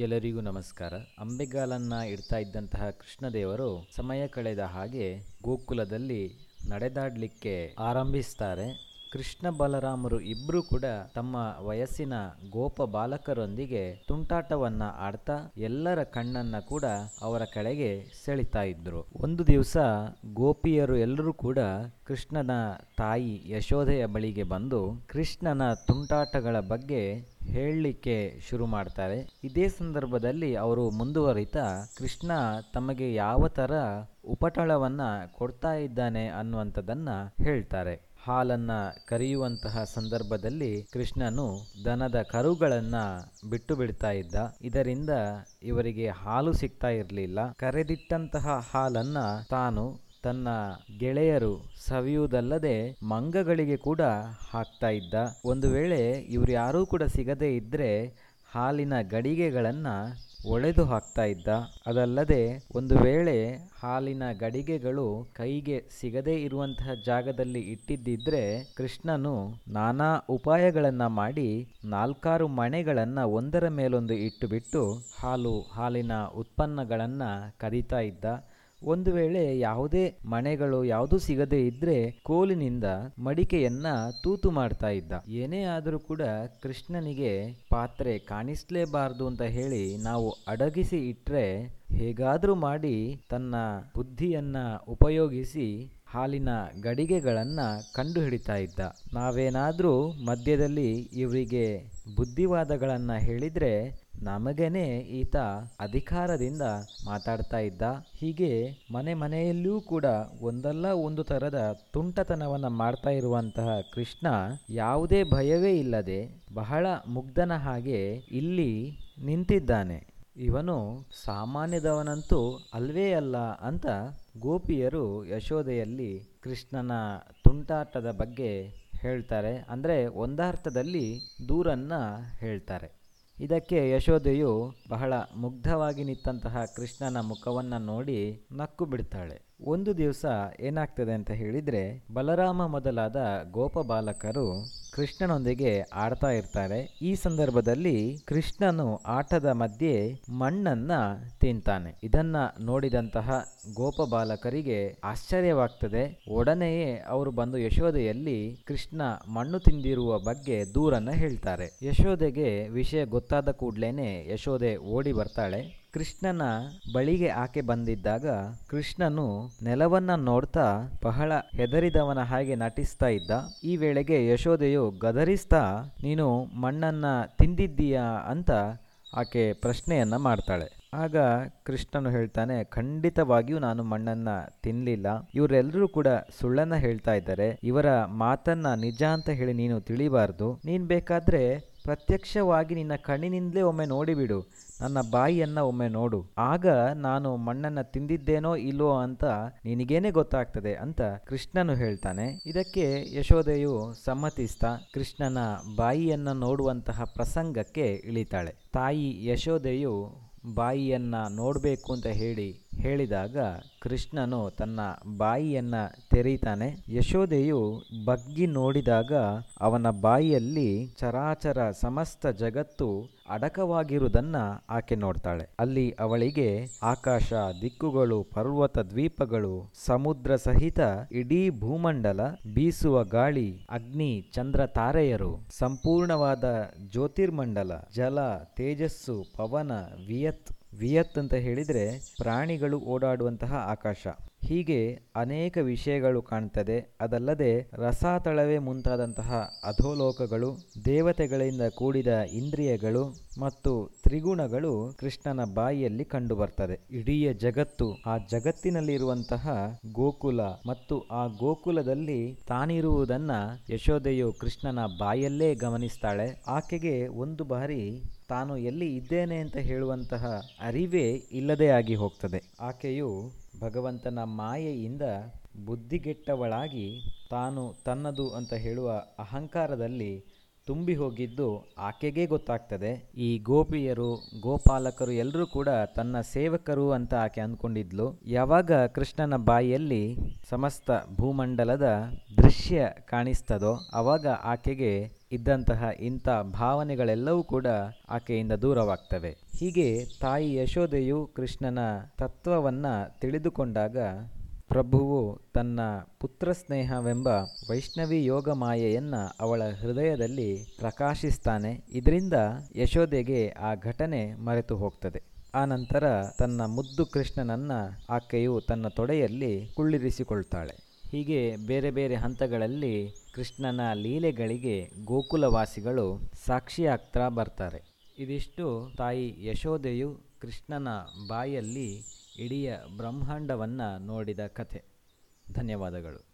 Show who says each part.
Speaker 1: ಎಲ್ಲರಿಗೂ ನಮಸ್ಕಾರ. ಅಂಬೆಗಾಲನ್ನ ಇಡ್ತಾ ಇದ್ದಂತಹ ಕೃಷ್ಣದೇವರು ಸಮಯ ಕಳೆದ ಹಾಗೆ ಗೋಕುಲದಲ್ಲಿ ನಡೆದಾಡಲಿಕ್ಕೆ ಆರಂಭಿಸ್ತಾರೆ. ಕೃಷ್ಣ ಬಲರಾಮರು ಇಬ್ಬರೂ ಕೂಡ ತಮ್ಮ ವಯಸ್ಸಿನ ಗೋಪ ಬಾಲಕರೊಂದಿಗೆ ತುಂಟಾಟವನ್ನ ಆಡ್ತಾ ಎಲ್ಲರ ಕಣ್ಣನ್ನ ಕೂಡ ಅವರ ಕಡೆಗೆ ಸೆಳಿತಾ ಇದ್ರು. ಒಂದು ದಿವಸ ಗೋಪಿಯರು ಎಲ್ಲರೂ ಕೂಡ ಕೃಷ್ಣನ ತಾಯಿ ಯಶೋಧೆಯ ಬಳಿಗೆ ಬಂದು ಕೃಷ್ಣನ ತುಂಟಾಟಗಳ ಬಗ್ಗೆ ಹೇಳಲಿಕ್ಕೆ ಶುರು ಮಾಡ್ತಾರೆ. ಇದೇ ಸಂದರ್ಭದಲ್ಲಿ ಅವರು ಮುಂದುವರಿತಾ ಕೃಷ್ಣ ತಮಗೆ ಯಾವ ಥರ ಉಪಟಳವನ್ನು ಕೊಡ್ತಾ ಇದ್ದಾನೆ ಅನ್ನುವಂಥದ್ದನ್ನು ಹೇಳ್ತಾರೆ. ಹಾಲನ್ನ ಕರೆಯುವಂತಹ ಸಂದರ್ಭದಲ್ಲಿ ಕೃಷ್ಣನು ದನದ ಕರುಗಳನ್ನು ಬಿಟ್ಟು ಬಿಡ್ತಾ ಇದ್ದ. ಇದರಿಂದ ಇವರಿಗೆ ಹಾಲು ಸಿಗ್ತಾ ಇರಲಿಲ್ಲ. ಕರೆದಿಟ್ಟಂತಹ ಹಾಲನ್ನ ತಾನು ತನ್ನ ಗೆಳೆಯರು ಸವಿಯುವುದಲ್ಲದೆ ಮಂಗಗಳಿಗೆ ಕೂಡ ಹಾಕ್ತಾ ಇದ್ದ. ಒಂದು ವೇಳೆ ಇವರು ಯಾರೂ ಕೂಡ ಸಿಗದೇ ಇದ್ದರೆ ಹಾಲಿನ ಗಡಿಗೆಗಳನ್ನು ಒಡೆದು ಹಾಕ್ತಾ ಇದ್ದ. ಅದಲ್ಲದೆ ಒಂದು ವೇಳೆ ಹಾಲಿನ ಗಡಿಗೆಗಳು ಕೈಗೆ ಸಿಗದೇ ಇರುವಂತಹ ಜಾಗದಲ್ಲಿ ಇಟ್ಟಿದ್ದಿದ್ರೆ ಕೃಷ್ಣನು ನಾನಾ ಉಪಾಯಗಳನ್ನ ಮಾಡಿ ನಾಲ್ಕಾರು ಮಣೆಗಳನ್ನ ಒಂದರ ಮೇಲೊಂದು ಇಟ್ಟುಬಿಟ್ಟು ಹಾಲು, ಹಾಲಿನ ಉತ್ಪನ್ನಗಳನ್ನ ಕದೀತಾ ಇದ್ದ. ಒಂದು ವೇಳೆ ಯಾವುದೇ ಮನೆಗಳು ಯಾವುದೂ ಸಿಗದೇ ಇದ್ರೆ ಕೋಲಿನಿಂದ ಮಡಿಕೆಯನ್ನ ತೂತು ಮಾಡ್ತಾ ಇದ್ದ. ಏನೇ ಆದರೂ ಕೂಡ ಕೃಷ್ಣನಿಗೆ ಪಾತ್ರೆ ಕಾಣಿಸ್ಲೇಬಾರದು ಅಂತ ಹೇಳಿ ನಾವು ಅಡಗಿಸಿ ಇಟ್ರೆ ಹೇಗಾದರೂ ಮಾಡಿ ತನ್ನ ಬುದ್ಧಿಯನ್ನ ಉಪಯೋಗಿಸಿ ಹಾಲಿನ ಗಡಿಗೆಗಳನ್ನು ಕಂಡುಹಿಡಿತಾ ಇದ್ದ. ನಾವೇನಾದರೂ ಮಧ್ಯದಲ್ಲಿ ಇವರಿಗೆ ಬುದ್ಧಿವಾದಗಳನ್ನು ಹೇಳಿದರೆ ನಮಗೇನೆ ಈತ ಅಧಿಕಾರದಿಂದ ಮಾತಾಡ್ತಾ ಇದ್ದ. ಹೀಗೆ ಮನೆ ಮನೆಯಲ್ಲೂ ಕೂಡ ಒಂದಲ್ಲ ಒಂದು ಥರದ ತುಂಟತನವನ್ನ ಮಾಡ್ತಾ ಇರುವಂತಹ ಕೃಷ್ಣ ಯಾವುದೇ ಭಯವೇ ಇಲ್ಲದೆ ಬಹಳ ಮುಗ್ಧನ ಹಾಗೆ ಇಲ್ಲಿ ನಿಂತಿದ್ದಾನೆ. ಇವನು ಸಾಮಾನ್ಯದವನಂತೂ ಅಲ್ವೇ ಅಲ್ಲ ಅಂತ ಗೋಪಿಯರು ಯಶೋದೆಯಲ್ಲಿ ಕೃಷ್ಣನ ತುಂಟಾಟದ ಬಗ್ಗೆ ಹೇಳ್ತಾರೆ. ಅಂದರೆ ಒಂದರ್ಥದಲ್ಲಿ ದೂರನ್ನ ಹೇಳ್ತಾರೆ. ಇದಕ್ಕೆ ಯಶೋದೆಯು ಬಹಳ ಮುಗ್ಧವಾಗಿ ನಿಂತಹ ಕೃಷ್ಣನ ಮುಖವನ್ನು ನೋಡಿ ನಕ್ಕು ಬಿಡ್ತಾಳೆ. ಒಂದು ದಿವಸ ಏನಾಗ್ತದೆ ಅಂತ ಹೇಳಿದರೆ ಬಲರಾಮ ಮೊದಲಾದ ಗೋಪ ಬಾಲಕರು ಕೃಷ್ಣನೊಂದಿಗೆ ಆಡ್ತಾ ಇರ್ತಾರೆ. ಈ ಸಂದರ್ಭದಲ್ಲಿ ಕೃಷ್ಣನು ಆಟದ ಮಧ್ಯೆ ಮಣ್ಣನ್ನ ತಿಂತಾನೆ. ಇದನ್ನ ನೋಡಿದಂತಹ ಗೋಪ ಬಾಲಕರಿಗೆ ಆಶ್ಚರ್ಯವಾಗ್ತದೆ. ಒಡನೆಯೇ ಅವರು ಬಂದು ಯಶೋದೆಯಲ್ಲಿ ಕೃಷ್ಣ ಮಣ್ಣು ತಿಂದಿರುವ ಬಗ್ಗೆ ದೂರನ್ನ ಹೇಳ್ತಾರೆ. ಯಶೋದೆಗೆ ವಿಷಯ ಗೊತ್ತಾದ ಕೂಡ್ಲೇನೆ ಯಶೋದೆ ಓಡಿ ಬರ್ತಾಳೆ. ಕೃಷ್ಣನ ಬಳಿಗೆ ಆಕೆ ಬಂದಿದ್ದಾಗ ಕೃಷ್ಣನು ನೆಲವನ್ನ ನೋಡ್ತಾ ಬಹಳ ಹೆದರಿದವನ ಹಾಗೆ ನಟಿಸ್ತಾ ಇದ್ದ. ಈ ವೇಳೆಗೆ ಯಶೋದೆಯು, ಗದರಿಸ್ತಾ, ನೀನು ಮಣ್ಣನ್ನ ತಿಂದಿದ್ದೀಯಾ ಅಂತ ಆಕೆ ಪ್ರಶ್ನೆಯನ್ನ ಮಾಡ್ತಾಳೆ. ಆಗ ಕೃಷ್ಣನು ಹೇಳ್ತಾನೆ, ಖಂಡಿತವಾಗಿಯೂ ನಾನು ಮಣ್ಣನ್ನ ತಿನ್ಲಿಲ್ಲ. ಇವರೆಲ್ಲರೂ ಕೂಡ ಸುಳ್ಳನ್ನ ಹೇಳ್ತಾ ಇದ್ದಾರೆ. ಇವರ ಮಾತನ್ನ ನಿಜ ಅಂತ ಹೇಳಿ ನೀನು ತಿಳಿಬಾರ್ದು. ನೀನ್ ಬೇಕಾದ್ರೆ ಪ್ರತ್ಯಕ್ಷವಾಗಿ ನಿನ್ನ ಕಣ್ಣಿನಿಂದಲೇ ಒಮ್ಮೆ ನೋಡಿಬಿಡು, ನನ್ನ ಬಾಯಿಯನ್ನು ಒಮ್ಮೆ ನೋಡು. ಆಗ ನಾನು ಮಣ್ಣನ್ನ ತಿಂದಿದ್ದೇನೋ ಇಲ್ವೋ ಅಂತ ನಿನಗೇನೆ ಗೊತ್ತಾಗ್ತದೆ ಅಂತ ಕೃಷ್ಣನು ಹೇಳ್ತಾನೆ. ಇದಕ್ಕೆ ಯಶೋದೆಯು ಸಮ್ಮತಿಸ್ತಾ ಕೃಷ್ಣನ ಬಾಯಿಯನ್ನು ನೋಡುವಂತಹ ಪ್ರಸಂಗಕ್ಕೆ ಇಳಿತಾಳೆ. ತಾಯಿ ಯಶೋದೆಯು ಬಾಯಿಯನ್ನ ನೋಡಬೇಕು ಅಂತ ಹೇಳಿ ಹೇಳಿದಾಗ ಕೃಷ್ಣನು ತನ್ನ ಬಾಯಿಯನ್ನ ತೆರೀತಾನೆ. ಯಶೋದೆಯು ಬಗ್ಗಿ ನೋಡಿದಾಗ ಅವನ ಬಾಯಿಯಲ್ಲಿ ಚರಾಚರ ಸಮಸ್ತ ಜಗತ್ತು ಅಡಕವಾಗಿರುವುದನ್ನ ಆಕೆ ನೋಡ್ತಾಳೆ. ಅಲ್ಲಿ ಅವಳಿಗೆ ಆಕಾಶ, ದಿಕ್ಕುಗಳು, ಪರ್ವತ ದ್ವೀಪಗಳು, ಸಮುದ್ರ ಸಹಿತ ಇಡೀ ಭೂಮಂಡಲ, ಬೀಸುವ ಗಾಳಿ, ಅಗ್ನಿ, ಚಂದ್ರ ತಾರೆಯರು, ಸಂಪೂರ್ಣವಾದ ಜ್ಯೋತಿರ್ಮಂಡಲ, ಜಲ, ತೇಜಸ್ಸು, ಪವನ, ವಿಯತ್ ವಿಯತ್ ಅಂತ ಹೇಳಿದರೆ ಪ್ರಾಣಿಗಳು ಓಡಾಡುವಂತಹ ಆಕಾಶ. ಹೀಗೆ ಅನೇಕ ವಿಷಯಗಳು ಕಾಣ್ತದೆ. ಅದಲ್ಲದೆ ರಸಾತಳವೇ ಮುಂತಾದಂತಹ ಅಧೋಲೋಕಗಳು, ದೇವತೆಗಳಿಂದ ಕೂಡಿದ ಇಂದ್ರಿಯಗಳು ಮತ್ತು ತ್ರಿಗುಣಗಳು ಕೃಷ್ಣನ ಬಾಯಿಯಲ್ಲಿ ಕಂಡುಬರ್ತದೆ. ಇಡೀ ಜಗತ್ತು ಆ ಜಗತ್ತಿನಲ್ಲಿರುವಂತಹ ಗೋಕುಲ ಮತ್ತು ಆ ಗೋಕುಲದಲ್ಲಿ ತಾನಿರುವುದನ್ನ ಯಶೋದೆಯು ಕೃಷ್ಣನ ಬಾಯಲ್ಲೇ ಗಮನಿಸ್ತಾಳೆ. ಆಕೆಗೆ ಒಂದು ಬಾರಿ ತಾನು ಎಲ್ಲಿ ಇದ್ದೇನೆ ಅಂತ ಹೇಳುವಂತಹ ಅರಿವೇ ಇಲ್ಲದೇ ಆಗಿ ಹೋಗ್ತದೆ. ಆಕೆಯು ಭಗವಂತನ ಮಾಯೆಯಿಂದ ಬುದ್ಧಿಗೆಟ್ಟವಳಾಗಿ ತಾನು ತನ್ನದು ಅಂತ ಹೇಳುವ ಅಹಂಕಾರದಲ್ಲಿ ತುಂಬಿ ಹೋಗಿದ್ದು ಆಕೆಗೇ ಗೊತ್ತಾಗ್ತದೆ. ಈ ಗೋಪಿಯರು, ಗೋಪಾಲಕರು ಎಲ್ಲರೂ ಕೂಡ ತನ್ನ ಸೇವಕರು ಅಂತ ಆಕೆ ಅಂದ್ಕೊಂಡಿದ್ಲು. ಯಾವಾಗ ಕೃಷ್ಣನ ಬಾಯಿಯಲ್ಲಿ ಸಮಸ್ತ ಭೂಮಂಡಲದ ದೃಶ್ಯ ಕಾಣಿಸ್ತದೋ ಅವಾಗ ಆಕೆಗೆ ಇದ್ದಂತಹ ಇಂಥ ಭಾವನೆಗಳೆಲ್ಲವೂ ಕೂಡ ಆಕೆಯಿಂದ ದೂರವಾಗ್ತವೆ. ಹೀಗೆ ತಾಯಿ ಯಶೋದೆಯು ಕೃಷ್ಣನ ತತ್ವವನ್ನು ತಿಳಿದುಕೊಂಡಾಗ ಪ್ರಭುವು ತನ್ನ ಪುತ್ರ ಸ್ನೇಹವೆಂಬ ವೈಷ್ಣವಿ ಯೋಗ ಮಾಯೆಯನ್ನು ಅವಳ ಹೃದಯದಲ್ಲಿ ಪ್ರಕಾಶಿಸ್ತಾನೆ. ಇದರಿಂದ ಯಶೋದೆಗೆ ಆ ಘಟನೆ ಮರೆತು ಹೋಗ್ತದೆ. ಆನಂತರ ತನ್ನ ಮುದ್ದು ಕೃಷ್ಣನನ್ನ ಆಕೆಯು ತನ್ನ ತೊಡೆಯಲ್ಲಿ ಕುಳ್ಳಿರಿಸಿಕೊಳ್ತಾಳೆ. ಹೀಗೆ ಬೇರೆ ಬೇರೆ ಹಂತಗಳಲ್ಲಿ ಕೃಷ್ಣನ ಲೀಲೆಗಳಿಗೆ ಗೋಕುಲವಾಸಿಗಳು ಸಾಕ್ಷಿಯಾಗ್ತಾ ಬರ್ತಾರೆ. ಇದಿಷ್ಟು ತಾಯಿ ಯಶೋದೆಯು ಕೃಷ್ಣನ ಬಾಯಲ್ಲಿ ಇಡೀ ಬ್ರಹ್ಮಾಂಡವನ್ನು ನೋಡಿದ ಕಥೆ. ಧನ್ಯವಾದಗಳು.